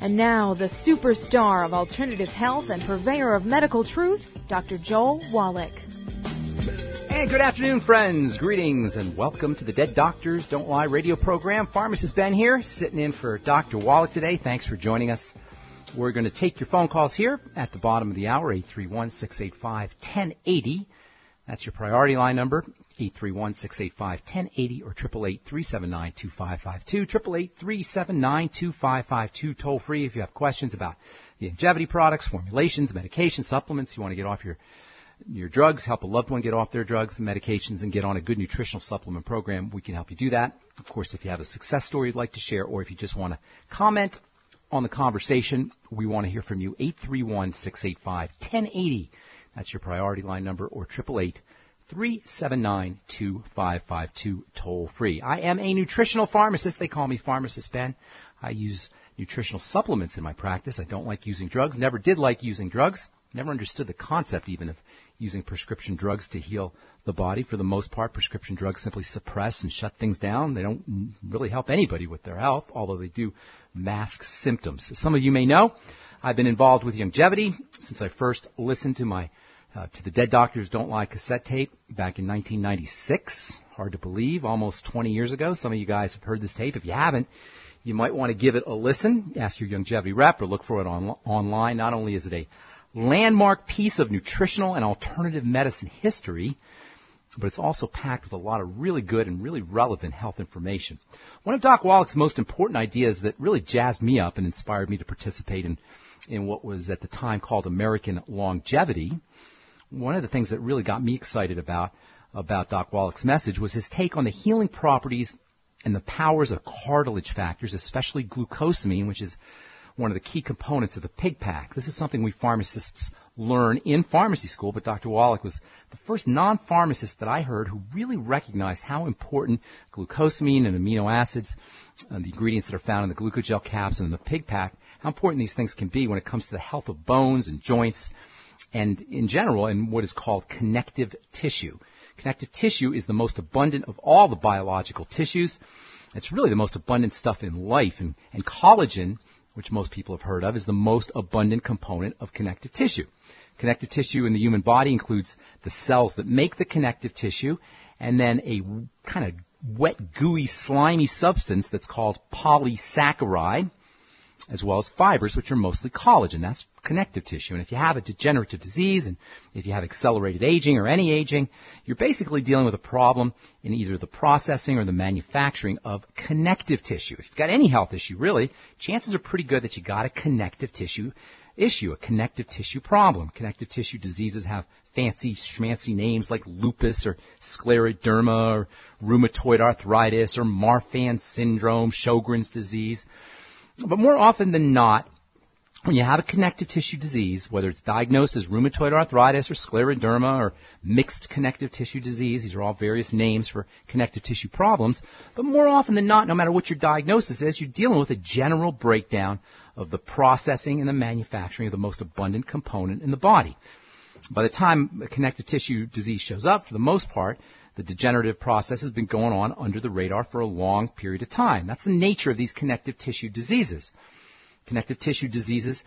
And now, the superstar of alternative health and purveyor of medical truth, Dr. Joel Wallach. And good afternoon, friends. Greetings and welcome to the Dead Doctors Don't Lie radio program. Pharmacist Ben here, sitting in for Dr. Wallach today. Thanks for joining us. We're going to take your phone calls here at the bottom of the hour, 831 685 1080. That's your priority line number, 831-685-1080 or 888-379-2552, 888-379-2552, toll free if you have questions about the Youngevity products, formulations, medications, supplements, you want to get off your your drugs, help a loved one get off their drugs and medications and get on a good nutritional supplement program, we can help you do that. Of course, if you have a success story you'd like to share or if you just want to comment on the conversation, we want to hear from you. 831-685-1080. That's your priority line number or 888 379 2552 toll free. I am a nutritional pharmacist. They call me Pharmacist Ben. I use nutritional supplements in my practice. I don't like using drugs. Never did like using drugs. Never understood the concept even of using prescription drugs to heal the body. For the most part, prescription drugs simply suppress and shut things down. They don't really help anybody with their health, although they do mask symptoms. As some of you may know, I've been involved with longevity since I first listened to my uh, to the Dead Doctors Don't Lie cassette tape back in 1996. Hard to believe, almost 20 years ago. Some of you guys have heard this tape. If you haven't, you might want to give it a listen. Ask your Youngevity rep or look for it on, online. Not only is it a landmark piece of nutritional and alternative medicine history, but it's also packed with a lot of really good and really relevant health information. One of Doc Wallach's most important ideas that really jazzed me up and inspired me to participate in, in what was at the time called American longevity one of the things that really got me excited about about Doc Wallach's message was his take on the healing properties and the powers of cartilage factors, especially glucosamine, which is one of the key components of the pig pack. This is something we pharmacists learn in pharmacy school, but Dr. Wallach was the first non-pharmacist that I heard who really recognized how important glucosamine and amino acids, and the ingredients that are found in the glucogel caps and in the pig pack, how important these things can be when it comes to the health of bones and joints and in general in what is called connective tissue. Connective tissue is the most abundant of all the biological tissues. It's really the most abundant stuff in life. And, and collagen, which most people have heard of, is the most abundant component of connective tissue. Connective tissue in the human body includes the cells that make the connective tissue and then a kind of wet, gooey, slimy substance that's called polysaccharide as well as fibers, which are mostly collagen. That's connective tissue. And if you have a degenerative disease and if you have accelerated aging or any aging, you're basically dealing with a problem in either the processing or the manufacturing of connective tissue. If you've got any health issue, really, chances are pretty good that you got a connective tissue issue, a connective tissue problem. Connective tissue diseases have fancy schmancy names like lupus or scleroderma or rheumatoid arthritis or Marfan syndrome, Sjogren's disease. But more often than not, when you have a connective tissue disease, whether it's diagnosed as rheumatoid arthritis or scleroderma or mixed connective tissue disease, these are all various names for connective tissue problems, but more often than not, no matter what your diagnosis is, you're dealing with a general breakdown of the processing and the manufacturing of the most abundant component in the body. By the time connective tissue disease shows up, for the most part, the degenerative process has been going on under the radar for a long period of time. That's the nature of these connective tissue diseases. Connective tissue diseases,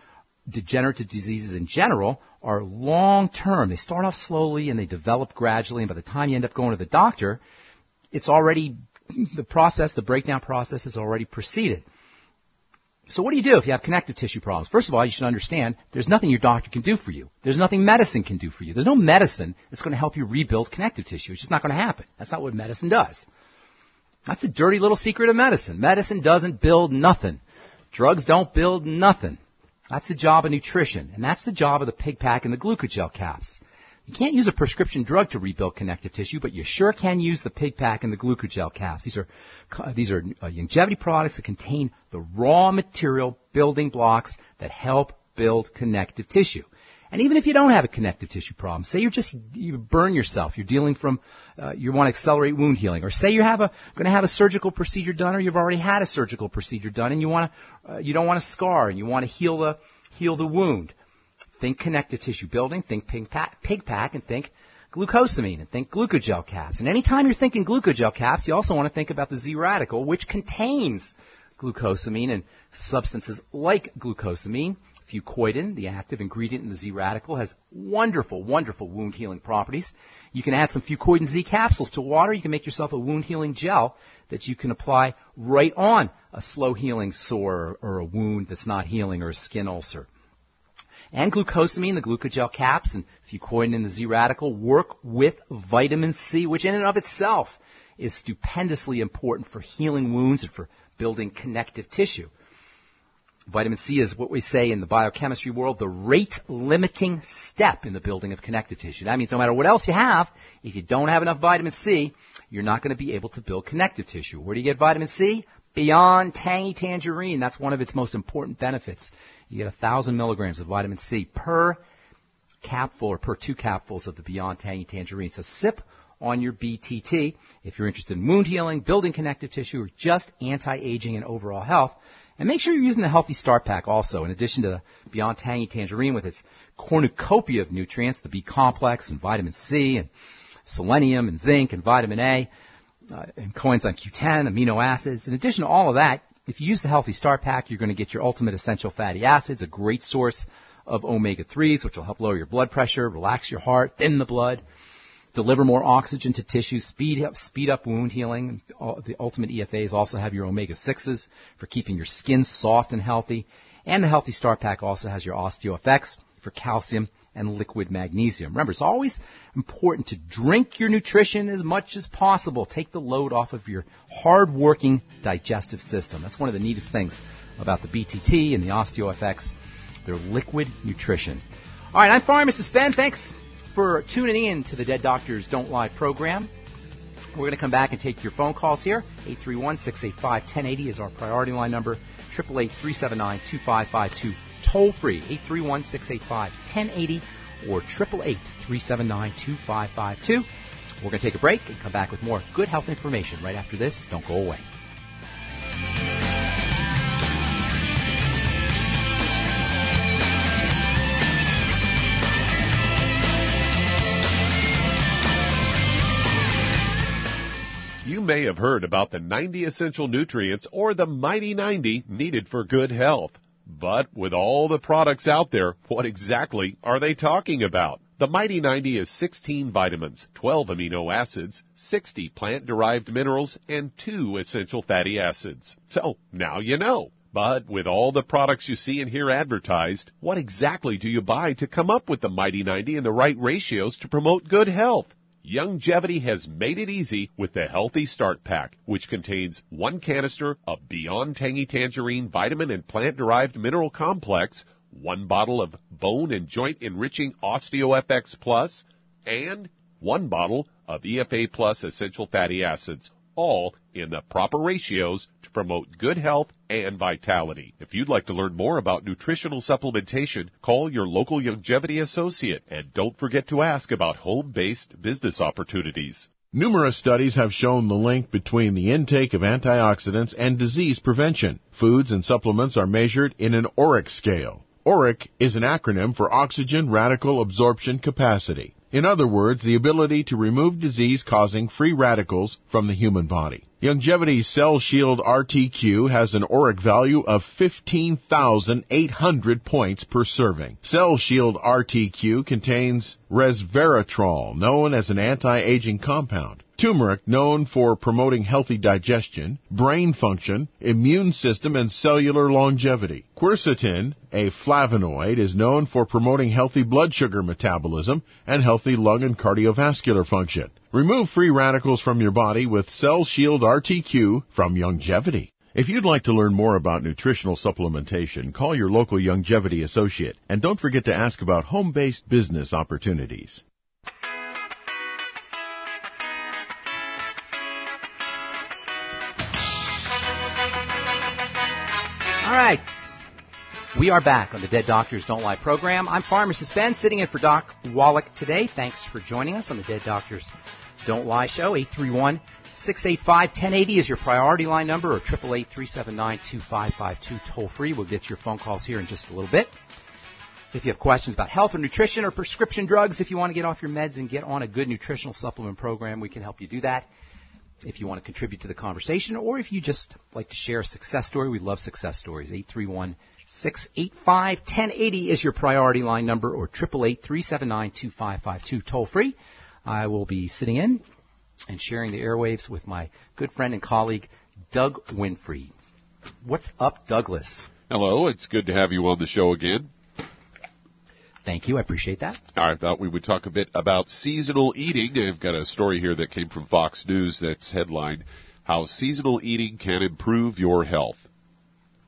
degenerative diseases in general, are long term. They start off slowly and they develop gradually, and by the time you end up going to the doctor, it's already, the process, the breakdown process has already proceeded. So what do you do if you have connective tissue problems? First of all, you should understand there's nothing your doctor can do for you. There's nothing medicine can do for you. There's no medicine that's going to help you rebuild connective tissue. It's just not going to happen. That's not what medicine does. That's a dirty little secret of medicine. Medicine doesn't build nothing. Drugs don't build nothing. That's the job of nutrition. And that's the job of the pig pack and the glucogel caps. You can't use a prescription drug to rebuild connective tissue, but you sure can use the pig pack and the glucogel caps. These are these are uh, Youngevity products that contain the raw material building blocks that help build connective tissue. And even if you don't have a connective tissue problem, say you're just you burn yourself, you're dealing from uh, you want to accelerate wound healing, or say you have a going to have a surgical procedure done, or you've already had a surgical procedure done, and you want to uh, you don't want to scar, and you want to heal the heal the wound. Think connective tissue building, think pig pack, pig pack and think glucosamine, and think glucogel caps. And anytime you're thinking glucogel caps, you also want to think about the Z radical, which contains glucosamine and substances like glucosamine. Fucoidan, the active ingredient in the Z radical, has wonderful, wonderful wound healing properties. You can add some fucoidan Z capsules to water. You can make yourself a wound healing gel that you can apply right on a slow healing sore or a wound that's not healing or a skin ulcer. And glucosamine, the glucogel caps, and fucoidan in the Z radical work with vitamin C, which in and of itself is stupendously important for healing wounds and for building connective tissue. Vitamin C is what we say in the biochemistry world, the rate limiting step in the building of connective tissue. That means no matter what else you have, if you don't have enough vitamin C, you're not going to be able to build connective tissue. Where do you get vitamin C? Beyond tangy tangerine. That's one of its most important benefits. You get a thousand milligrams of vitamin C per capful or per two capfuls of the Beyond Tangy Tangerine. So sip on your BTT if you're interested in wound healing, building connective tissue, or just anti-aging and overall health. And make sure you're using the Healthy Start Pack also, in addition to the Beyond Tangy Tangerine with its cornucopia of nutrients, the B complex and vitamin C and selenium and zinc and vitamin A, uh, and coenzyme Q10, amino acids. In addition to all of that, if you use the Healthy Start Pack, you're going to get your ultimate essential fatty acids, a great source of omega-3s, which will help lower your blood pressure, relax your heart, thin the blood, deliver more oxygen to tissues, speed up, speed up wound healing. The ultimate EFAs also have your omega-6s for keeping your skin soft and healthy. And the Healthy Start Pack also has your OsteoFX for calcium and liquid magnesium. Remember, it's always important to drink your nutrition as much as possible. Take the load off of your hard-working digestive system. That's one of the neatest things about the BTT and the OsteoFX. They're liquid nutrition. All right, I'm Pharmacist Ben. Thanks for tuning in to the Dead Doctors Don't Lie program. We're going to come back and take your phone calls here. 831-685-1080 is our priority line number. 888-379-2552. Toll free. 831-685-1080 or 888-379-2552. We're going to take a break and come back with more good health information right after this. Don't go away. You may have heard about the 90 essential nutrients or the Mighty 90 needed for good health. But with all the products out there, what exactly are they talking about? The Mighty 90 is 16 vitamins, 12 amino acids, 60 plant-derived minerals, and 2 essential fatty acids. So, now you know. But with all the products you see and hear advertised, what exactly do you buy to come up with the Mighty 90 and the right ratios to promote good health? Youngevity has made it easy with the Healthy Start Pack, which contains one canister of Beyond Tangy Tangerine vitamin and plant derived mineral complex, one bottle of bone and joint enriching OsteoFX Plus, and one bottle of EFA Plus essential fatty acids, all in the proper ratios to promote good health and vitality. If you'd like to learn more about nutritional supplementation, call your local Youngevity associate and don't forget to ask about home-based business opportunities. Numerous studies have shown the link between the intake of antioxidants and disease prevention. Foods and supplements are measured in an ORAC scale. ORAC is an acronym for Oxygen Radical Absorption Capacity. In other words, the ability to remove disease-causing free radicals from the human body. Youngevity's Cell Shield RTQ has an ORAC value of 15,800 points per serving. Cell Shield RTQ contains resveratrol, known as an anti-aging compound turmeric known for promoting healthy digestion, brain function, immune system, and cellular longevity. Quercetin, a flavonoid, is known for promoting healthy blood sugar metabolism and healthy lung and cardiovascular function. Remove free radicals from your body with Cell Shield RTQ from Youngevity. If you'd like to learn more about nutritional supplementation, call your local Youngevity associate and don't forget to ask about home based business opportunities. All right. We are back on the Dead Doctors Don't Lie program. I'm pharmacist Ben, sitting in for Doc Wallach today. Thanks for joining us on the Dead Doctors don't Lie show. 831 685 1080 is your priority line number, or 888 379 2552 toll free. We'll get your phone calls here in just a little bit. If you have questions about health or nutrition or prescription drugs, if you want to get off your meds and get on a good nutritional supplement program, we can help you do that. If you want to contribute to the conversation, or if you just like to share a success story, we love success stories. 831 685 1080 is your priority line number, or 888 379 2552 toll free. I will be sitting in and sharing the airwaves with my good friend and colleague, Doug Winfrey. What's up, Douglas? Hello, it's good to have you on the show again. Thank you. I appreciate that. I thought we would talk a bit about seasonal eating. I've got a story here that came from Fox News that's headlined How Seasonal Eating Can Improve Your Health.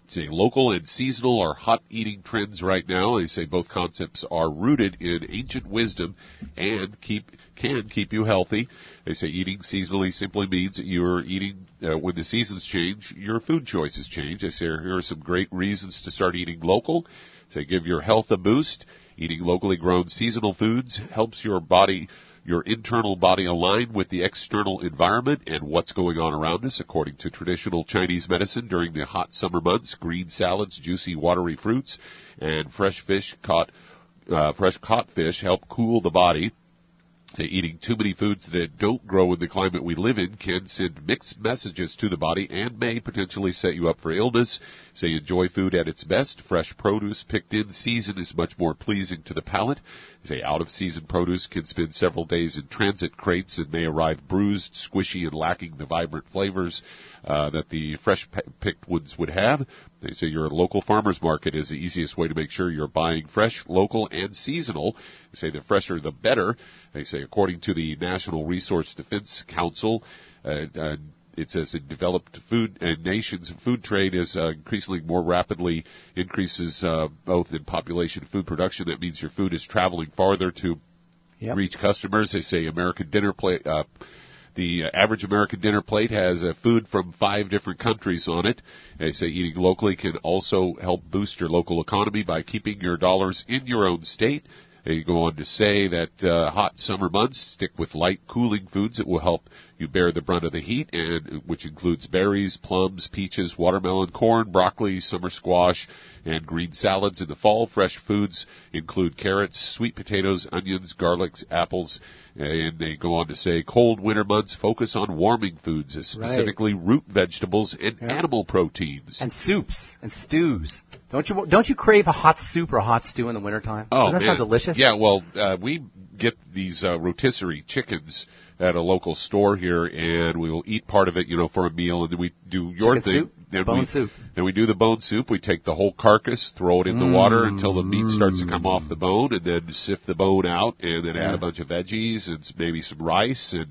Say local and seasonal are hot eating trends right now. They say both concepts are rooted in ancient wisdom and keep can keep you healthy. They say eating seasonally simply means that you're eating uh, when the seasons change, your food choices change. They say here are some great reasons to start eating local. To give your health a boost. Eating locally grown seasonal foods helps your body, your internal body align with the external environment and what's going on around us. According to traditional Chinese medicine, during the hot summer months, green salads, juicy watery fruits, and fresh fish caught, uh, fresh caught fish help cool the body. Eating too many foods that don't grow in the climate we live in can send mixed messages to the body and may potentially set you up for illness. Say enjoy food at its best. Fresh produce picked in season is much more pleasing to the palate. Say out of season produce can spend several days in transit crates and may arrive bruised, squishy, and lacking the vibrant flavors uh, that the fresh picked ones would have. They say your local farmers market is the easiest way to make sure you're buying fresh, local, and seasonal. They say the fresher the better. They say according to the National Resource Defense Council, uh, uh, it says in developed food uh, nations, food trade is uh, increasingly more rapidly increases uh, both in population and food production. That means your food is traveling farther to Yep. reach customers. They say American dinner plate. Uh, the average American dinner plate has uh, food from five different countries on it. They say eating locally can also help boost your local economy by keeping your dollars in your own state. They go on to say that uh, hot summer months stick with light cooling foods that will help you bear the brunt of the heat, and which includes berries, plums, peaches, watermelon, corn, broccoli, summer squash, and green salads. In the fall, fresh foods include carrots, sweet potatoes, onions, garlics, apples, and they go on to say cold winter months focus on warming foods, specifically root vegetables and Yeah. animal proteins. And soups and stews. Don't you don't you crave a hot soup or a hot stew in the wintertime? Oh, Doesn't that man. sound delicious? Yeah, well, uh, we get these uh, rotisserie chickens at a local store here, and we'll eat part of it, you know, for a meal, and then we do your Chicken thing. soup? Then Bone we, soup. Then we do the bone soup. We take the whole carcass, throw it in the water until the meat starts to Mm. come off the bone, and then sift the bone out, and then add a bunch of veggies and maybe some rice, and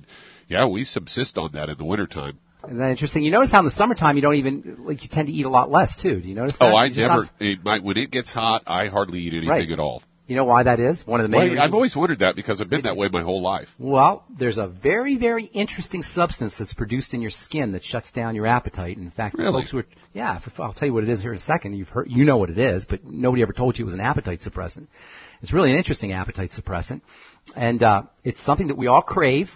yeah, we subsist on that in the wintertime. Isn't that interesting? You notice how in the summertime you don't even like you tend to eat a lot less too. Do you notice that? Oh, I never. not- It might, when it gets hot, I hardly eat anything Right. at all. You know why that is? One of the main Well, reasons. I've always wondered that because I've been that way my whole life. Well, there's a very, very interesting substance that's produced in your skin that shuts down your appetite. In fact, Really? folks who are, yeah, for, I'll tell you what it is here in a second. You've heard, you know what it is, but nobody ever told you it was an appetite suppressant. It's really an interesting appetite suppressant, and uh, it's something that we all crave.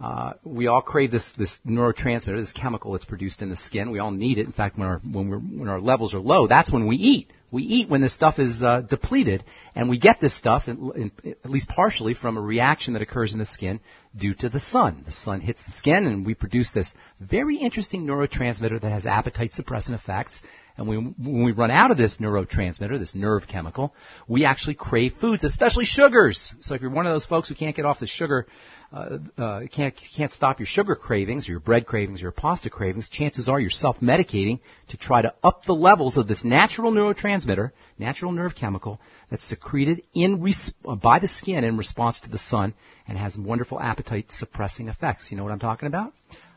Uh, we all crave this this neurotransmitter, this chemical that's produced in the skin. We all need it. In fact, when our when we're when our levels are low, that's when we eat. We eat when this stuff is uh, depleted, and we get this stuff, in, in, at least partially, from a reaction that occurs in the skin due to the sun. The sun hits the skin, and we produce this very interesting neurotransmitter that has appetite suppressant effects. And we, when we run out of this neurotransmitter, this nerve chemical, we actually crave foods, especially sugars. So if you're one of those folks who can't get off the sugar, uh, uh, can't can't stop your sugar cravings, or your bread cravings, or your pasta cravings, chances are you're self-medicating to try to up the levels of this natural neurotransmitter, natural nerve chemical that's secreted in res- uh, by the skin in response to the sun and has wonderful appetite suppressing effects. You know what I'm talking about?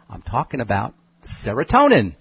I'm talking about serotonin.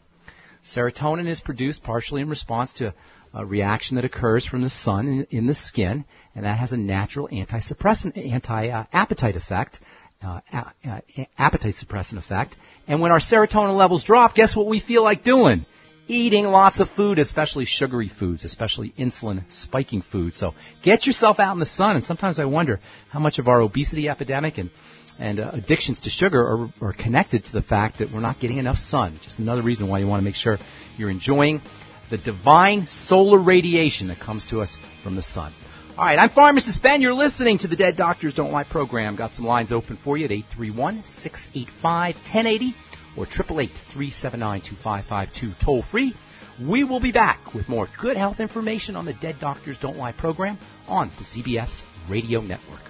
Serotonin is produced partially in response to a reaction that occurs from the sun in, in the skin, and that has a natural anti-suppressant, anti-appetite effect, uh, uh, appetite suppressant effect. And when our serotonin levels drop, guess what we feel like doing? eating lots of food, especially sugary foods, especially insulin spiking foods. So get yourself out in the sun. And sometimes I wonder how much of our obesity epidemic and and uh, addictions to sugar are, are connected to the fact that we're not getting enough sun. Just another reason why you want to make sure you're enjoying the divine solar radiation that comes to us from the sun. All right, I'm Pharmacist Ben. You're listening to the Dead Doctors Don't Lie program. Got some lines open for you at 831 685 1080 or 888-379-2552 toll free. We will be back with more good health information on the Dead Doctors Don't Lie program on the CBS Radio Network.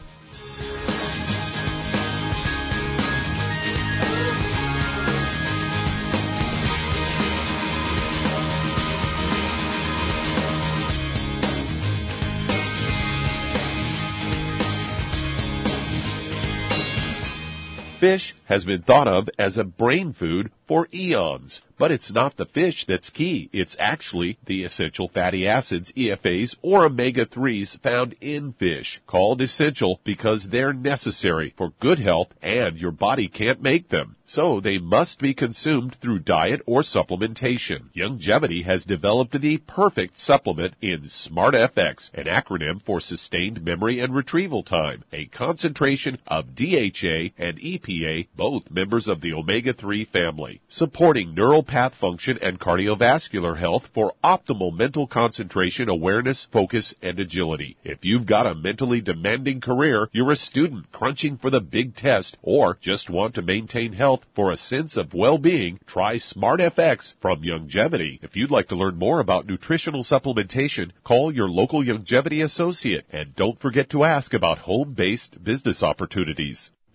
Fish has been thought of as a brain food for eons. But it's not the fish that's key. It's actually the essential fatty acids, EFAs, or omega-3s found in fish, called essential because they're necessary for good health and your body can't make them. So they must be consumed through diet or supplementation. Youngevity has developed the perfect supplement in SmartFX, an acronym for sustained memory and retrieval time, a concentration of DHA and EPA, both members of the omega-3 family supporting neural path function and cardiovascular health for optimal mental concentration, awareness, focus, and agility. If you've got a mentally demanding career, you're a student crunching for the big test, or just want to maintain health for a sense of well-being, try SmartFX from Youngevity. If you'd like to learn more about nutritional supplementation, call your local Youngevity associate and don't forget to ask about home-based business opportunities.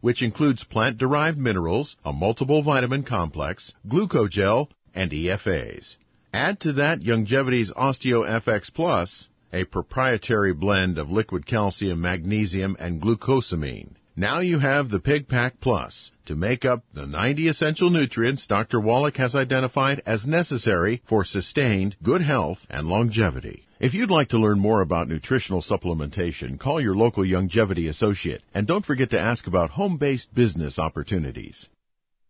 which includes plant-derived minerals, a multiple vitamin complex, glucogel, and EFAs. Add to that Youngevity's OsteoFX Plus, a proprietary blend of liquid calcium, magnesium, and glucosamine. Now you have the Pig Pack Plus to make up the 90 essential nutrients Dr. Wallach has identified as necessary for sustained good health and Youngevity. If you'd like to learn more about nutritional supplementation, call your local longevity associate and don't forget to ask about home-based business opportunities.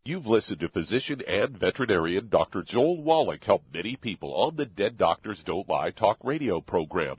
You've listened to physician and veterinarian Dr. Joel Wallach help many people on the Dead Doctors Don't Lie talk radio program.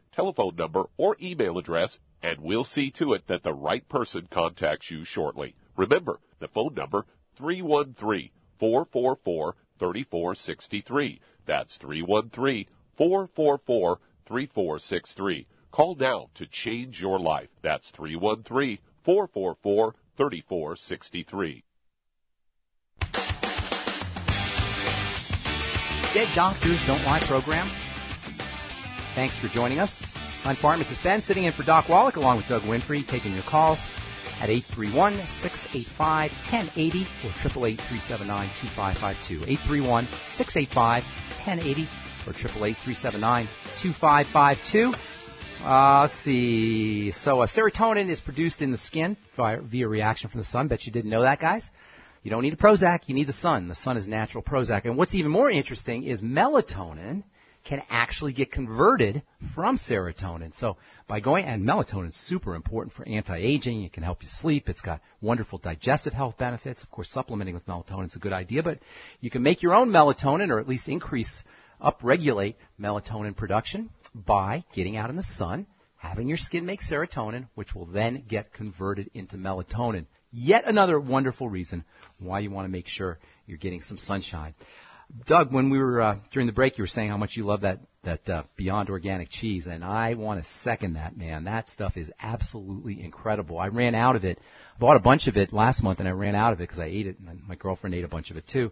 telephone number, or email address, and we'll see to it that the right person contacts you shortly. Remember, the phone number 313-444-3463. That's 313-444-3463. Call now to change your life. That's 313-444-3463. Dead Doctors Don't Lie program Thanks for joining us. I'm Pharmacist Ben, sitting in for Doc Wallach along with Doug Winfrey, taking your calls at 831-685-1080 or 888-379-2552. 831-685-1080 or 888-379-2552. Uh, let's see. So uh, serotonin is produced in the skin via, via reaction from the sun. Bet you didn't know that, guys. You don't need a Prozac. You need the sun. The sun is natural Prozac. And what's even more interesting is melatonin can actually get converted from serotonin. So by going, and melatonin is super important for anti-aging. It can help you sleep. It's got wonderful digestive health benefits. Of course, supplementing with melatonin is a good idea, but you can make your own melatonin or at least increase, upregulate melatonin production by getting out in the sun, having your skin make serotonin, which will then get converted into melatonin. Yet another wonderful reason why you want to make sure you're getting some sunshine. Doug, when we were uh, during the break, you were saying how much you love that that uh, Beyond Organic cheese, and I want to second that, man. That stuff is absolutely incredible. I ran out of it. Bought a bunch of it last month, and I ran out of it because I ate it, and my girlfriend ate a bunch of it too.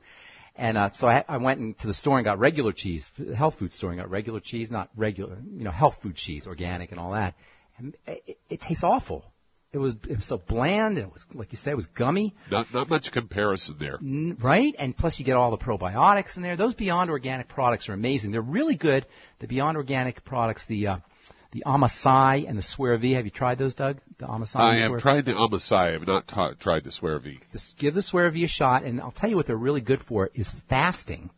And uh, so I, I went to the store and got regular cheese, health food store, and got regular cheese, not regular, you know, health food cheese, organic and all that. And it, it tastes awful. It was it was so bland, and it was like you said, it was gummy. Not not much comparison there. N- right? And plus you get all the probiotics in there. Those Beyond Organic products are amazing. They're really good. The Beyond Organic products, the uh, the Amasai and the SueroViv. Have you tried those, Doug? The Amasai. I and the have tried the Amasai. I have not ta- tried the SueroViv. Give the SueroViv a shot, and I'll tell you what they're really good for is fasting.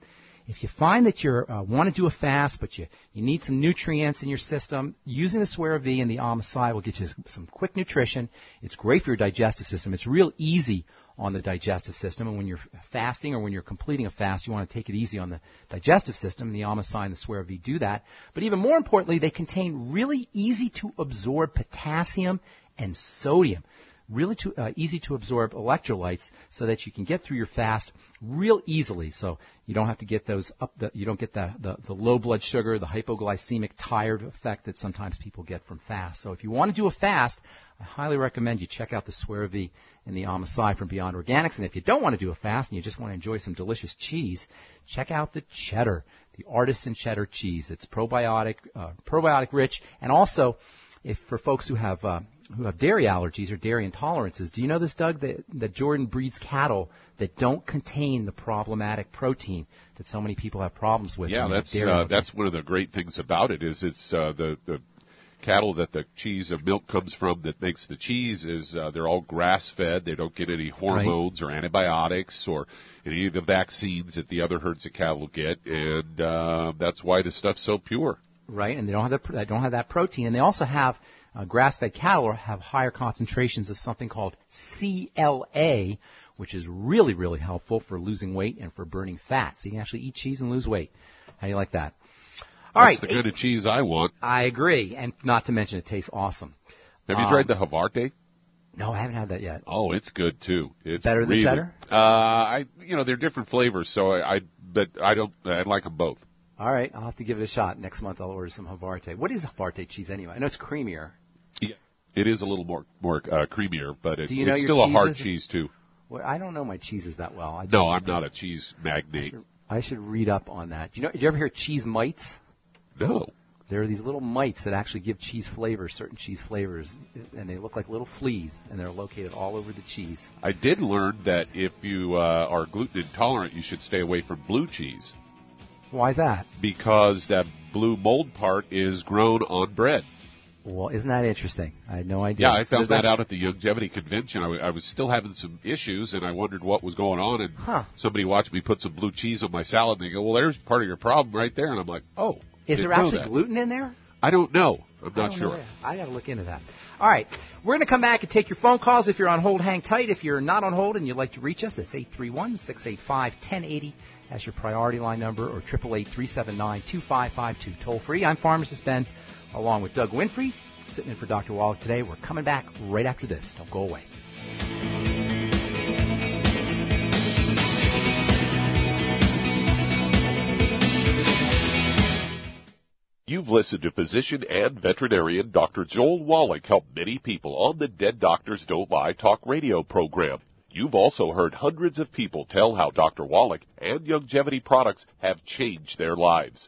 If you find that you uh, want to do a fast, but you, you need some nutrients in your system, using the SueroViv and the Amasai will get you some quick nutrition. It's great for your digestive system. It's real easy on the digestive system, and when you're fasting or when you're completing a fast, you want to take it easy on the digestive system. The Amasai and the SueroViv do that. But even more importantly, they contain really easy to absorb potassium and sodium really to, uh, easy to absorb electrolytes so that you can get through your fast real easily. So you don't have to get those up, the, you don't get the, the, the low blood sugar, the hypoglycemic tired effect that sometimes people get from fast. So if you want to do a fast, I highly recommend you check out the SueroViv and the Amasai from Beyond Organics. And if you don't want to do a fast and you just want to enjoy some delicious cheese, check out the cheddar, the artisan cheddar cheese. It's probiotic, uh, probiotic rich, and also if for folks who have uh, who have dairy allergies or dairy intolerances, do you know this, Doug? That, that Jordan breeds cattle that don't contain the problematic protein that so many people have problems with. Yeah, when they have that's dairy uh, that's one of the great things about it is it's uh, the the cattle that the cheese and milk comes from that makes the cheese is uh, they're all grass fed. They don't get any hormones or antibiotics or any of the vaccines that the other herds of cattle get, and uh, that's why the stuff's so pure. right, and they don't have the, they don't have that protein, and they also have uh, grass-fed cattle have higher concentrations of something called CLA, which is really really helpful for losing weight and for burning fat. So you can actually eat cheese and lose weight. How do you like that? All right, That's the kind of cheese I want. I agree, and not to mention it tastes awesome. Have you Um, tried the Havarti? No, I haven't had that yet. Oh, it's good too. It's Better than really, cheddar? Uh, I you know they're different flavors, so I, I but I don't I like them both. All right, I'll have to give it a shot. Next month I'll order some Havarti. What is Havarti cheese anyway? I know it's creamier. Yeah, it is a little more more uh, creamier, but it, you know it's still a hard cheese too. Well, I don't know my cheeses that well. I just, No, I'm not a cheese I magnate. should, I should read up on that. Do you know? Did you ever hear cheese mites? No. There are these little mites that actually give cheese flavors, certain cheese flavors, and they look like little fleas, and they're located all over the cheese. I did learn that if you uh, are gluten intolerant, you should stay away from blue cheese Why is that? because that blue mold part is grown on bread. Well, isn't that interesting? I had no idea. Yeah, I found does that out at the Youngevity convention. I, w- I was still having some issues, and I wondered what was going on. And Huh. somebody watched me put some blue cheese on my salad, and they go, "Well, there's part of your problem right there." And I'm like, "Oh, Is there actually that." gluten in there? I don't know. I'm not sure. know. I got to look into that. All right. We're going to come back and take your phone calls. If you're on hold, hang tight. If you're not on hold and you'd like to reach us, it's 831-685-1080 as your priority line number or 888-379-2552 toll free. I'm Pharmacist Ben along with Doug Winfrey sitting in for Dr. Wallach today. We're coming back right after this. Don't go away. You've listened to physician and veterinarian Dr. Joel Wallach help many people on the Dead Doctors Don't Lie talk radio program. You've also heard hundreds of people tell how Dr. Wallach and Youngevity products have changed their lives.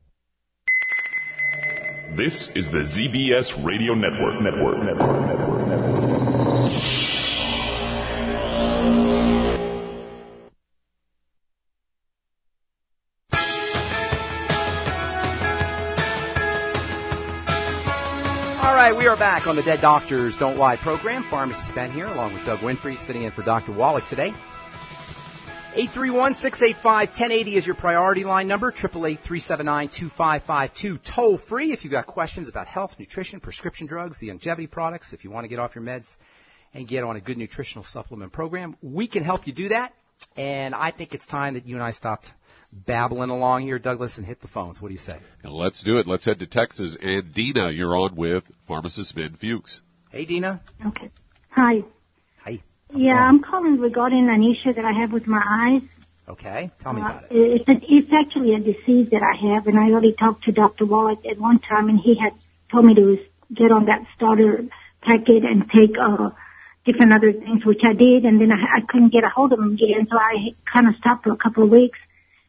This is the ZBS Radio Network. Network. Network. Network. Network. All right, we are back on the Dead Doctors Don't Lie program. Pharmacist Ben here, along with Doug Winfrey, sitting in for Dr. Wallach today. 831-685-1080 is your priority line number. 888-379-2552. Toll free if you've got questions about health, nutrition, prescription drugs, the Youngevity products. If you want to get off your meds and get on a good nutritional supplement program, we can help you do that. And I think it's time that you and I stopped babbling along here, Douglas, and hit the phones. What do you say? And let's do it. Let's head to Texas. And Dina, you're on with pharmacist Ben Fuchs. Hey, Dina. Okay. Hi. Yeah, I'm calling regarding an issue that I have with my eyes. Okay, tell me Uh, about it. it's, a, it's actually a disease that I have, and I already talked to Dr. Wallach at one time, and he had told me to get on that starter packet and take uh, different other things, which I did, and then I, I couldn't get a hold of him again, so I kind of stopped for a couple of weeks,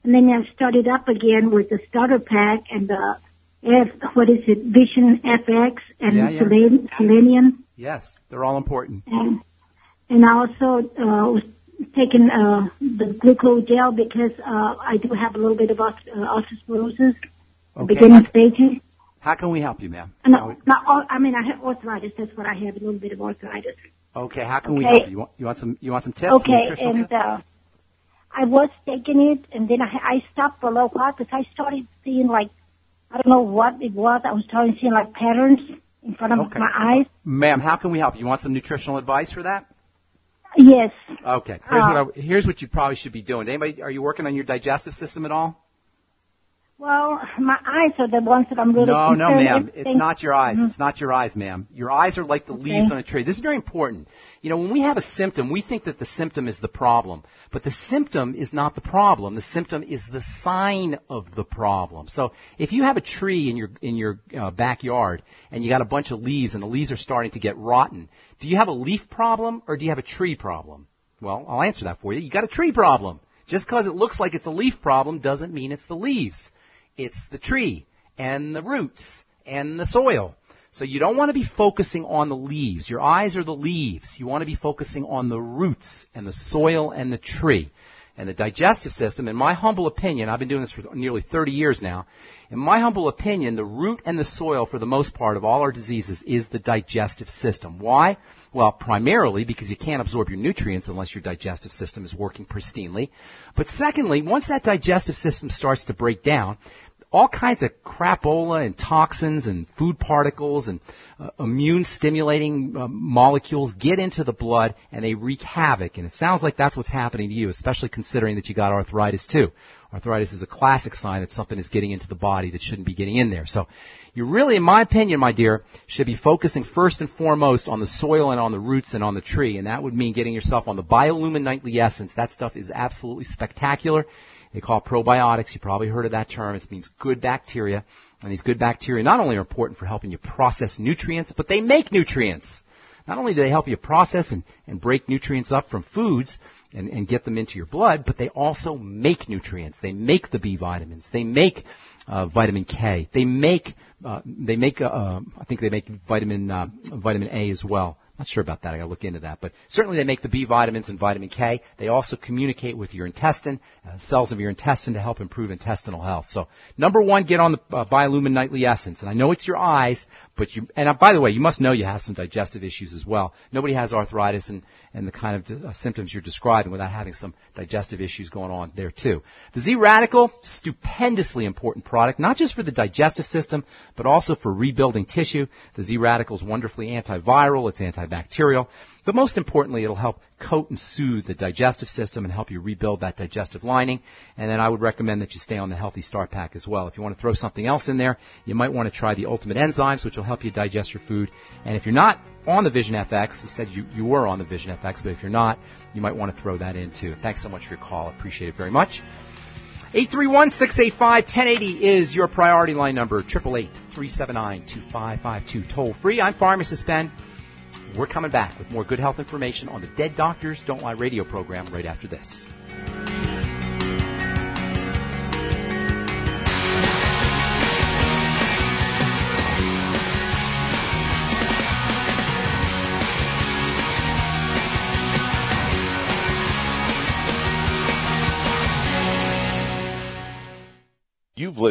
and then I started up again with the starter pack and the F, what is it, Vision FX and Yeah, yeah. Selenium. Yes, they're all important. and and I also uh, was taking uh, the glucose gel because uh, I do have a little bit of uh, osteoporosis, Okay. beginning stages. How can we help you, ma'am? No, not all, I mean I have arthritis. That's what I have, a little bit of arthritis. Okay, how can we help you? You want, you want some? You want some tips? okay, nutritional and uh, I was taking it, and then I, I stopped for a little while because I started seeing like I don't know what it was. I was starting seeing like patterns in front of Okay. my eyes. Ma'am, how can we help you? You want some nutritional advice for that? Yes. Okay. Here's Uh, what I, here's what you probably should be doing. Anybody, are you working on your digestive system at all? Well, my eyes are the ones that I'm really concerned. No, no, ma'am. It's Things- not your eyes. Mhm. It's not your eyes, ma'am. Your eyes are like the Okay. leaves on a tree. This is very important. You know, when we have a symptom, we think that the symptom is the problem. But the symptom is not the problem. The symptom is the sign of the problem. So if you have a tree in your, in your uh, backyard and you got a bunch of leaves and the leaves are starting to get rotten, do you have a leaf problem or do you have a tree problem? Well, I'll answer that for you. You got a tree problem. Just because it looks like it's a leaf problem doesn't mean it's the leaves. It's the tree and the roots and the soil. So you don't want to be focusing on the leaves. Your eyes are the leaves. You want to be focusing on the roots and the soil and the tree. And the digestive system, in my humble opinion, I've been doing this for nearly 30 years now. In my humble opinion, the root and the soil, for the most part of all our diseases, is the digestive system. Why? Well, primarily because you can't absorb your nutrients unless your digestive system is working pristinely. But secondly, once that digestive system starts to break down, all kinds of crapola and toxins and food particles and uh, immune stimulating uh, molecules get into the blood and they wreak havoc. And it sounds like that's what's happening to you, especially considering that you got arthritis too. Arthritis is a classic sign that something is getting into the body that shouldn't be getting in there. So you really, in my opinion, my dear, should be focusing first and foremost on the soil and on the roots and on the tree. And that would mean getting yourself on the Biolumin Nightly Essence. That stuff is absolutely spectacular. They call it probiotics. You probably heard of that term. It means good bacteria. And these good bacteria not only are important for helping you process nutrients, but they make nutrients. Not only do they help you process and, and break nutrients up from foods and, and get them into your blood, but they also make nutrients. They make the B vitamins. They make uh, vitamin K. They make uh, they make uh, uh I think they make vitamin uh, vitamin A as well. Not sure about that. I got to look into that. But certainly they make the B vitamins and vitamin K. They also communicate with your intestine, uh, cells of your intestine to help improve intestinal health. So number one, get on the uh, Biolumin Nightly Essence. And I know it's your eyes, but you, and by the way, you must know you have some digestive issues as well. Nobody has arthritis and, and the kind of uh, symptoms you're describing without having some digestive issues going on there too. The Z Radical, stupendously important product, not just for the digestive system, but also for rebuilding tissue. The Z Radical is wonderfully antiviral. It's antibacterial. But most importantly, it'll help coat and soothe the digestive system and help you rebuild that digestive lining. And then I would recommend that you stay on the Healthy Start Pack as well. If you want to throw something else in there, you might want to try the Ultimate Enzymes, which will help you digest your food. And if you're not on the Vision FX, you said you, you were on the Vision FX, but if you're not, you might want to throw that in too. Thanks so much for your call. Appreciate it very much. 831-685-1080 is your priority line number. 888-379-2552. Toll free. I'm Pharmacist Ben. We're coming back with more good health information on the Dead Doctors Don't Lie radio program right after this.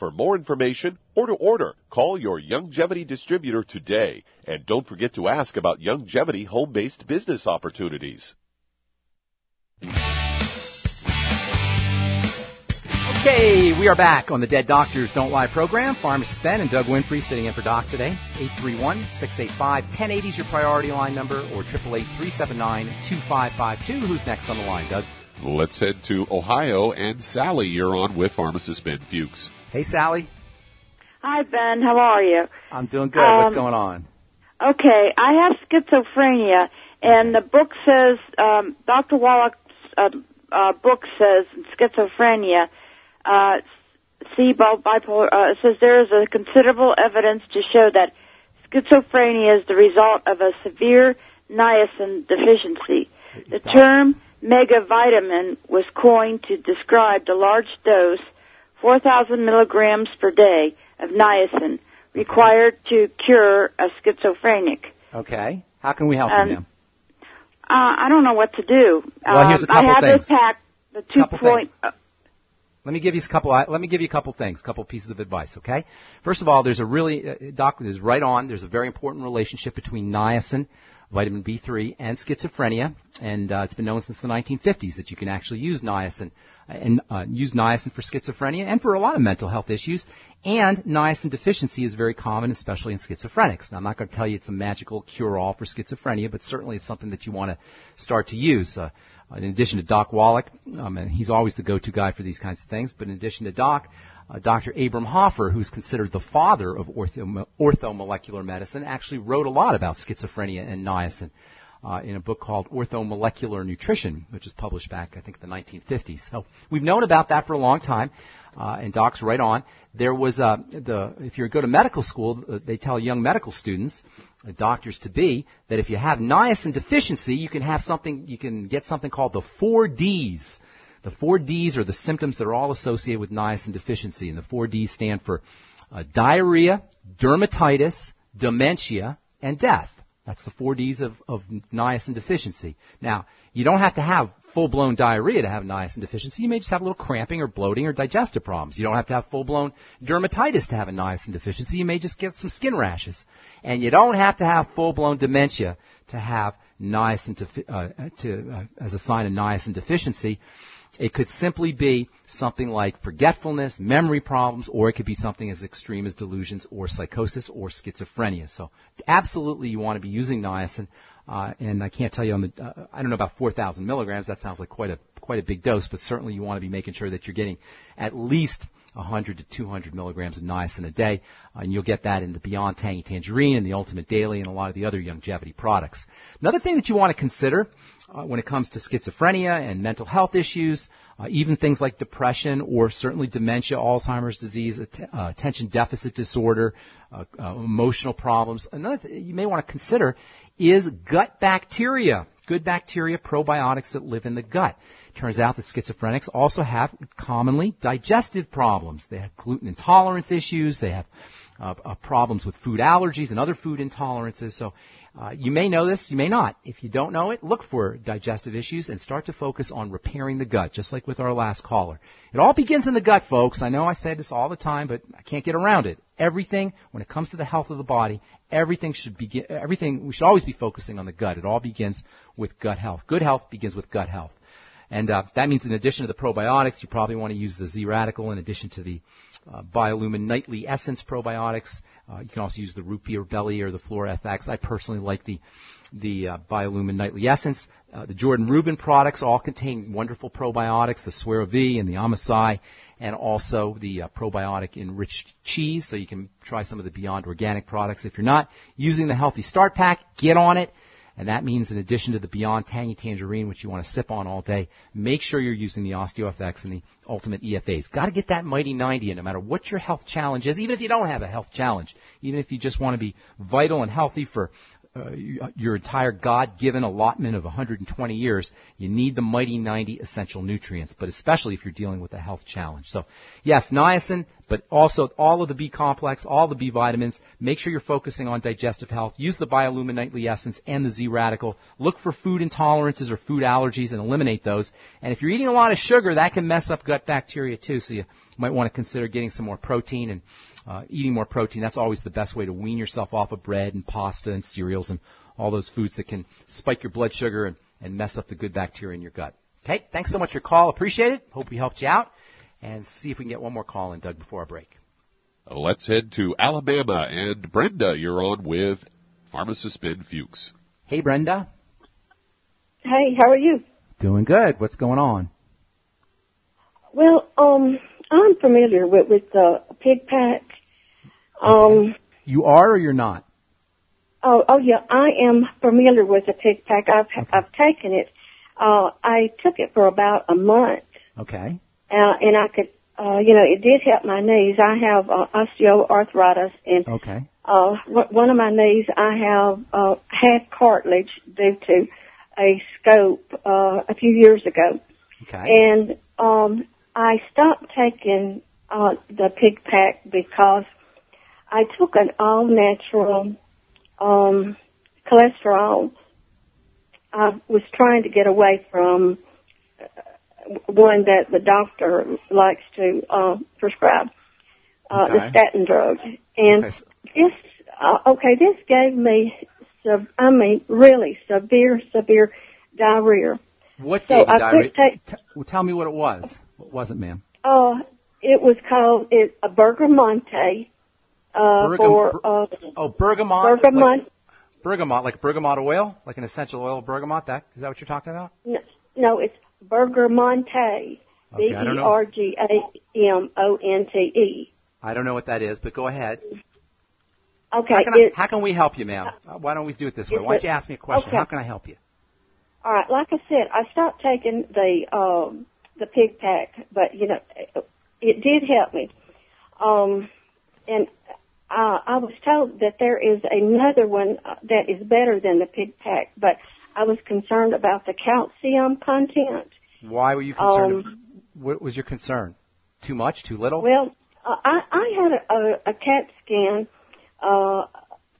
For more information or to order, call your Youngevity distributor today. And don't forget to ask about Youngevity home-based business opportunities. Okay, we are back on the Dead Doctors Don't Lie program. Pharmacist Ben and Doug Winfrey sitting in for Doc today. 831-685-1080 is your priority line number or 888-379-2552. Who's next on the line, Doug? Let's head to Ohio and Sally, you're on with pharmacist Ben Fuchs. Hey, Sally. Hi, Ben. How are you? I'm doing good. Um, What's going on? Okay, I have schizophrenia, and the book says, um, Dr. Wallach's uh, uh, book says schizophrenia uh, SIBO bipolar uh, says there is a considerable evidence to show that schizophrenia is the result of a severe niacin deficiency. The term megavitamin was coined to describe the large dose, 4,000 milligrams per day of niacin required to cure a schizophrenic. Okay. How can we help Um, you, ma'am? Uh, I don't know what to do. Well, here's a Um, I have things. this pack, the two Couple point. uh, Let me give you a couple. uh, Let me give you a couple things, a couple pieces of advice. Okay. First of all, there's a really uh, doc is right on. There's a very important relationship between niacin, vitamin B3, and schizophrenia, and uh, it's been known since the 1950s that you can actually use niacin and uh, use niacin for schizophrenia and for a lot of mental health issues. And niacin deficiency is very common, especially in schizophrenics. Now, I'm not going to tell you it's a magical cure-all for schizophrenia, but certainly it's something that you want to start to use. Uh, in addition to Doc Wallach, um, and he's always the go-to guy for these kinds of things, but in addition to Doc, uh, Dr. Abram Hoffer, who's considered the father of ortho, orthomolecular medicine, actually wrote a lot about schizophrenia and niacin uh, in a book called Orthomolecular Nutrition, which was published back, I think, in the 1950s. So we've known about that for a long time, uh, and Doc's right on. There was uh, the if you go to medical school, uh, they tell young medical students, uh, doctors to be, that if you have niacin deficiency, you can have something, you can get something called the four Ds. The four Ds are the symptoms that are all associated with niacin deficiency, and the four Ds stand for uh, diarrhea, dermatitis, dementia, and death. That's the four Ds of, of niacin deficiency. Now, you don't have to have full-blown diarrhea to have niacin deficiency. You may just have a little cramping or bloating or digestive problems. You don't have to have full-blown dermatitis to have a niacin deficiency. You may just get some skin rashes. And you don't have to have full-blown dementia to have niacin defi- uh, to, uh, as a sign of niacin deficiency. It could simply be something like forgetfulness, memory problems, or it could be something as extreme as delusions or psychosis or schizophrenia. So absolutely you want to be using niacin. Uh, and I can't tell you on the, uh, I don't know about 4,000 milligrams. That sounds like quite a, quite a big dose, but certainly you want to be making sure that you're getting at least 100 to 200 milligrams of niacin a day, and you'll get that in the Beyond Tangy Tangerine and the Ultimate Daily and a lot of the other Youngevity products. Another thing that you want to consider uh, when it comes to schizophrenia and mental health issues, uh, even things like depression or certainly dementia, Alzheimer's disease, att- uh, attention deficit disorder, uh, uh, emotional problems. Another thing you may want to consider is gut bacteria. Good bacteria, probiotics that live in the gut. Turns out that schizophrenics also have commonly digestive problems. They have gluten intolerance issues. They have uh, uh, problems with food allergies and other food intolerances. So uh, you may know this, you may not. If you don't know it, look for digestive issues and start to focus on repairing the gut, just like with our last caller. It all begins in the gut, folks. I know I say this all the time, but I can't get around it. Everything, when it comes to the health of the body, everything should begin, everything, we should always be focusing on the gut. It all begins with gut health. Good health begins with gut health. And uh, that means in addition to the probiotics, you probably want to use the Z Radical in addition to the uh, Biolumin Nightly Essence probiotics. Uh, you can also use the Root Beer Belly or the Flora FX. I personally like the the uh, Biolumin Nightly Essence. Uh, the Jordan Rubin products all contain wonderful probiotics, the SueroViv and the Amasai, and also the uh, probiotic enriched cheese. So you can try some of the Beyond Organic products. If you're not using the Healthy Start Pack, get on it. And that means in addition to the Beyond Tangy Tangerine, which you want to sip on all day, make sure you're using the OsteoFX and the Ultimate EFAs. Got to get that Mighty 90 in no matter what your health challenge is, even if you don't have a health challenge, even if you just want to be vital and healthy for uh, your entire God-given allotment of 120 years, you need the Mighty 90 essential nutrients, but especially if you're dealing with a health challenge. So, yes, niacin, but also all of the B complex, all the B vitamins. Make sure you're focusing on digestive health. Use the Biolumin Nightly Essence and the Z Radical. Look for food intolerances or food allergies and eliminate those. And if you're eating a lot of sugar, that can mess up gut bacteria too, so you might want to consider getting some more protein and uh, eating more protein. That's always the best way to wean yourself off of bread and pasta and cereals and all those foods that can spike your blood sugar and, and mess up the good bacteria in your gut. Okay, thanks so much for your call. Appreciate it. Hope we helped you out. And see if we can get one more call in, Doug, before our break. Let's head to Alabama. And Brenda, you're on with pharmacist Ben Fuchs. Hey, Brenda. Hey, how are you? Doing good. What's going on? Well, um, I'm familiar with with the pig pack. Um, You are or you're not? oh, oh yeah, I am familiar with the pig pack. I've I've taken it. Uh, I took it for about a month, Okay. uh, and I could, uh, you know, it did help my knees. I have uh, osteoarthritis, and Okay. uh, one one of my knees I have uh, had cartilage due to a scope uh, a few years ago, Okay. and um, I stopped taking uh, the pig pack because I took an all natural um, cholesterol. I was trying to get away from uh, one that the doctor likes to uh, prescribe, uh, the statin drug, and Okay, this uh, okay, this gave me, sub, I mean, really severe, severe diarrhea. What So gave I diarrhea? T- well, tell me what it was. What was it, ma'am? Uh, it was called it, a Bergamonte uh, Bergam- for uh, Oh, bergamot. Bergamot. Like, bergamot, like bergamot oil, like an essential oil of bergamot. That is that what you're talking about? No, no, it's Bergamonte. B Okay, I don't E know. R G A M O N T E. I don't know what that is, but go ahead. Okay, How can, I, how can we help you, ma'am? Uh, Why don't we do it this way? Why don't you ask me a question? okay. How can I help you? all right. Like I said, I stopped taking the um, the pig pack, but you know, it did help me. Um, and uh, I was told that there is another one uh, that is better than the pig pack, but I was concerned about the calcium content. Why were you concerned? Um, what was your concern? Too much? Too little? Well, uh, I, I had a, a, a CAT scan uh,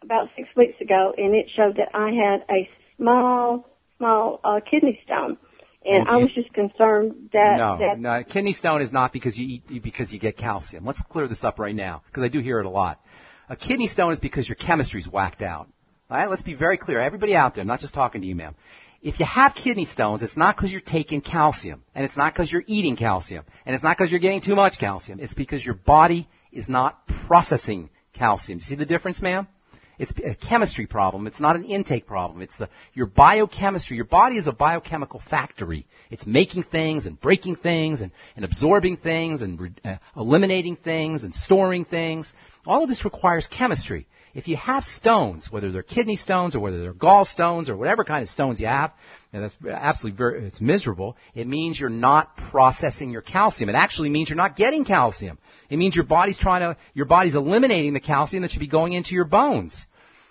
about six weeks ago, and it showed that I had a small, small uh, kidney stone, and I was just concerned that no, that no. Kidney stone is not because you eat because you get calcium. Let's clear this up right now because I do hear it a lot. A kidney stone is because your chemistry's whacked out. All right, let's be very clear. Everybody out there, I'm not just talking to you, ma'am. If you have kidney stones, it's not because you're taking calcium, and it's not because you're eating calcium, and it's not because you're getting too much calcium. It's because your body is not processing calcium. See the difference, ma'am? It's a chemistry problem. It's not an intake problem. It's the your biochemistry. Your body is a biochemical factory. It's making things and breaking things and, and absorbing things and re- uh, eliminating things and storing things. All of this requires chemistry. If you have stones, whether they're kidney stones or whether they're gallstones or whatever kind of stones you have, and that's absolutely very, it's miserable. It means you're not processing your calcium. It actually means you're not getting calcium. It means your body's trying to, your body's eliminating the calcium that should be going into your bones.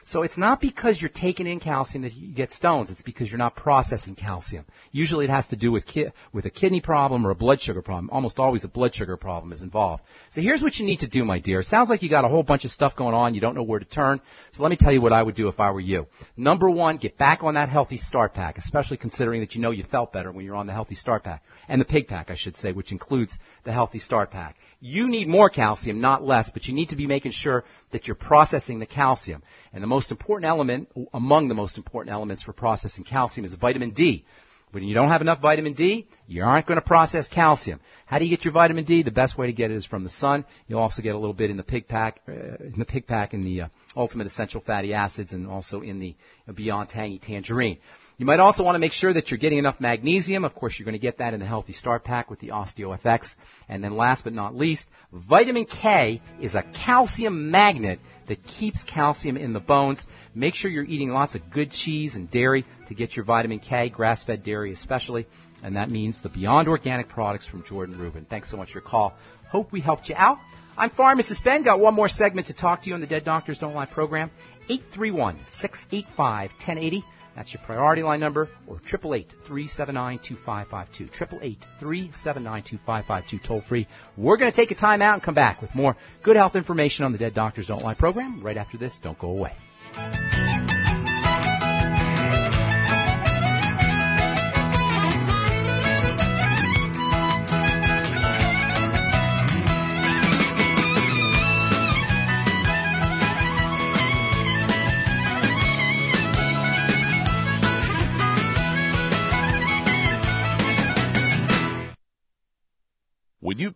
So it's not because you're taking in calcium that you get stones. It's because you're not processing calcium. Usually it has to do with ki- with a kidney problem or a blood sugar problem. Almost always a blood sugar problem is involved. So here's what you need to do, my dear. It sounds like you got a whole bunch of stuff going on. You don't know where to turn. So let me tell you what I would do if I were you. Number one, get back on that healthy start pack, especially considering that you know you felt better when you're on the healthy start pack. And the pig pack, I should say, which includes the healthy start pack. You need more calcium, not less, but you need to be making sure that you're processing the calcium. And the most important element, among the most important elements for processing calcium is vitamin D. When you don't have enough vitamin D, you aren't going to process calcium. How do you get your vitamin D? The best way to get it is from the sun. You'll also get a little bit in the pig pack, uh, in the pig pack, in the uh, ultimate essential fatty acids, and also in the uh, Beyond Tangy Tangerine. You might also want to make sure that you're getting enough magnesium. Of course, you're going to get that in the Healthy Start Pack with the OsteoFX. And then last but not least, vitamin K is a calcium magnet that keeps calcium in the bones. Make sure you're eating lots of good cheese and dairy to get your vitamin K, grass-fed dairy especially. And that means the Beyond Organic products from Jordan Rubin. Thanks so much for your call. Hope we helped you out. I'm Pharmacist Ben. Got one more segment to talk to you on the Dead Doctors Don't Lie program. 831-685-1080. That's your priority line number, or 888-379-2552. 888-379-2552, toll free. We're going to take a time out and come back with more good health information on the Dead Doctors Don't Lie program right after this. Don't go away.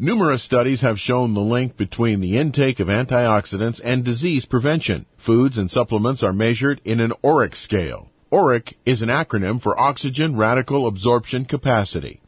Numerous studies have shown the link between the intake of antioxidants and disease prevention. Foods and supplements are measured in an ORAC scale. ORAC is an acronym for Oxygen Radical Absorption Capacity.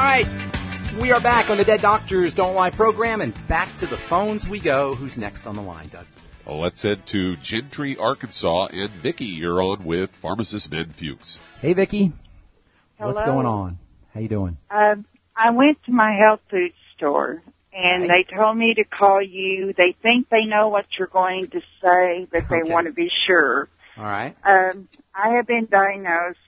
Right, we are back on the Dead Doctors Don't Lie program, and back to the phones we go. Who's next on the line, Doug? Well, let's head to Gentry, Arkansas, and Vicki, you're on with pharmacist Ben Fuchs. Hey, Vicki. Hello. What's going on? How you doing? Um, I went to my health food store and they told me to call you. They think they know what you're going to say, but they Okay. want to be sure. All right. Um, I have been diagnosed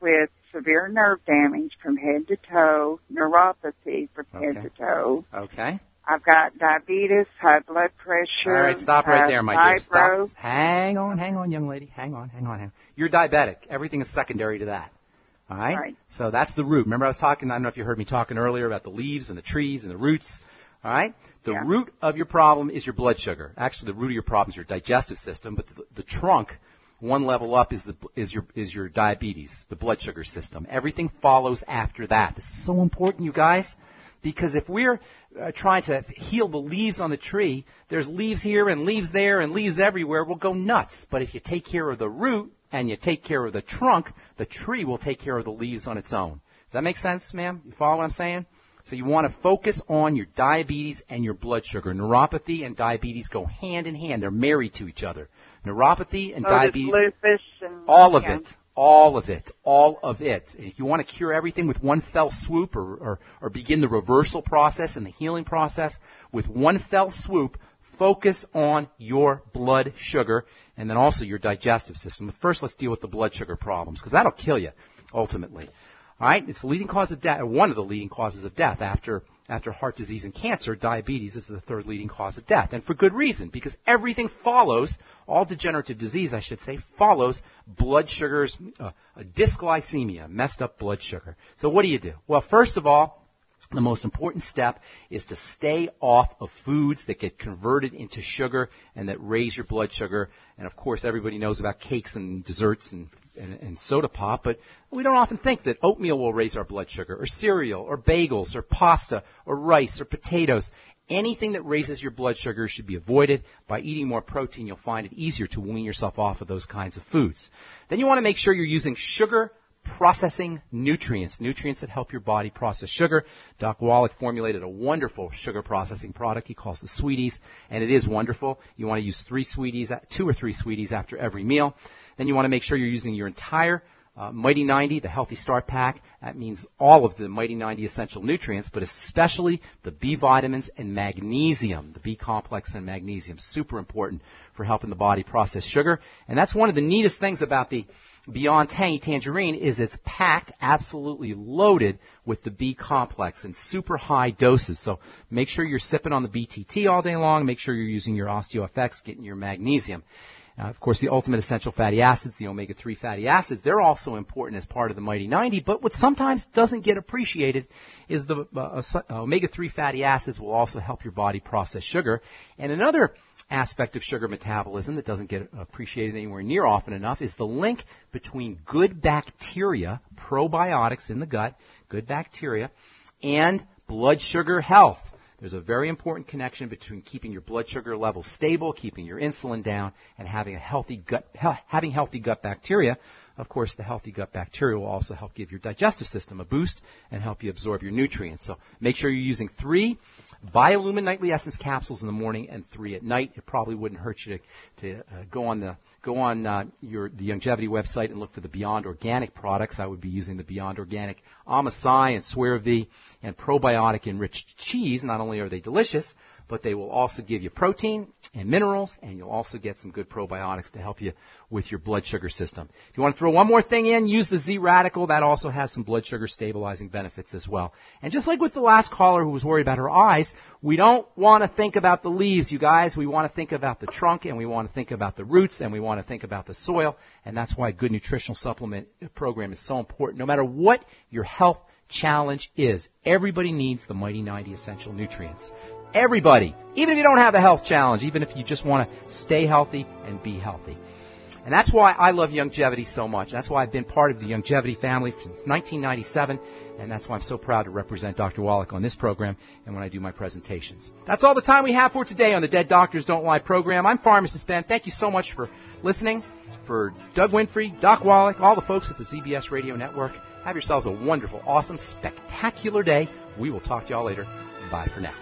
with severe nerve damage from head to toe, neuropathy from head to toe. Okay. I've got diabetes, high blood pressure. All right, stop right there, my dear. Stop. Hang on, hang on, young lady. Hang on, hang on, hang on. You're diabetic. Everything is secondary to that. All right? Right. So that's the root. Remember I was talking, I don't know if you heard me talking earlier about the leaves and the trees and the roots. All right? The Yeah. root of your problem is your blood sugar. Actually, the root of your problem is your digestive system, but the, the trunk, one level up, is the is your is your diabetes, the blood sugar system. Everything follows after that. This is so important, you guys. Because if we're uh, trying to heal the leaves on the tree, there's leaves here and leaves there and leaves everywhere. We'll go nuts. But if you take care of the root and you take care of the trunk, the tree will take care of the leaves on its own. Does that make sense, ma'am? You follow what I'm saying? So you want to focus on your diabetes and your blood sugar. Neuropathy and diabetes go hand in hand. They're married to each other. Neuropathy and oh, So diabetes lupus and all of yeah. it. All of it. All of it. If you want to cure everything with one fell swoop or, or, or begin the reversal process and the healing process with one fell swoop, focus on your blood sugar and then also your digestive system. But first, let's deal with the blood sugar problems because that'll kill you ultimately. Right, it's the leading cause of death, one of the leading causes of death after after heart disease and cancer. Diabetes is the third leading cause of death, and for good reason because everything follows. All degenerative disease, I should say, follows blood sugars, uh, uh, dysglycemia, messed up blood sugar. So what do you do? Well, first of all, the most important step is to stay off of foods that get converted into sugar and that raise your blood sugar. And of course, everybody knows about cakes and desserts and, and, and soda pop, but we don't often think that oatmeal will raise our blood sugar, or cereal, or bagels, or pasta, or rice, or potatoes. Anything that raises your blood sugar should be avoided. By eating more protein, you'll find it easier to wean yourself off of those kinds of foods. Then you want to make sure you're using sugar processing nutrients, nutrients that help your body process sugar. Doc Wallach formulated a wonderful sugar processing product he calls the Sweeties, and it is wonderful. You want to use three Sweeties, two or three Sweeties after every meal. Then you want to make sure you're using your entire uh, Mighty 90, the Healthy Start Pack, that means all of the Mighty 90 essential nutrients, but especially the B vitamins and magnesium, the B complex and magnesium, super important for helping the body process sugar. And that's one of the neatest things about the Beyond Tangy Tangerine is it's packed, absolutely loaded with the B complex in super high doses. So make sure you're sipping on the BTT all day long. Make sure you're using your OsteoFX, getting your magnesium. Uh, of course, the ultimate essential fatty acids, the omega-3 fatty acids, they're also important as part of the Mighty 90, but what sometimes doesn't get appreciated is the uh, uh, omega-3 fatty acids will also help your body process sugar. And another aspect of sugar metabolism that doesn't get appreciated anywhere near often enough is the link between good bacteria, probiotics in the gut, good bacteria, and blood sugar health. There's a very important connection between keeping your blood sugar levels stable, keeping your insulin down, and having a healthy gut, having healthy gut bacteria. Of course, the healthy gut bacteria will also help give your digestive system a boost and help you absorb your nutrients. So make sure you're using three Biolumin Nightly Essence capsules in the morning and three at night. It probably wouldn't hurt you to, to uh, go on the go on uh, your the Youngevity website and look for the Beyond Organic products. I would be using the Beyond Organic Amasai and Swear and probiotic enriched cheese. Not only are they delicious, but they will also give you protein and minerals, and you'll also get some good probiotics to help you with your blood sugar system. If you want to throw one more thing in, use the Z Radical. That also has some blood sugar stabilizing benefits as well. And just like with the last caller who was worried about her eyes, we don't want to think about the leaves, you guys. We want to think about the trunk, and we want to think about the roots, and we want to think about the soil, and that's why a good nutritional supplement program is so important. No matter what your health challenge is. Everybody needs the Mighty 90 essential nutrients. Everybody. Even if you don't have a health challenge, even if you just want to stay healthy and be healthy. And that's why I love Youngevity so much. That's why I've been part of the Youngevity family since 1997, and that's why I'm so proud to represent Dr. Wallach on this program and when I do my presentations. That's all the time we have for today on the Dead Doctors Don't Lie program. I'm Pharmacist Ben. Thank you so much for listening. For Doug Winfrey, Doc Wallach, all the folks at the ZBS Radio Network, have yourselves a wonderful, awesome, spectacular day. We will talk to y'all later. Bye for now.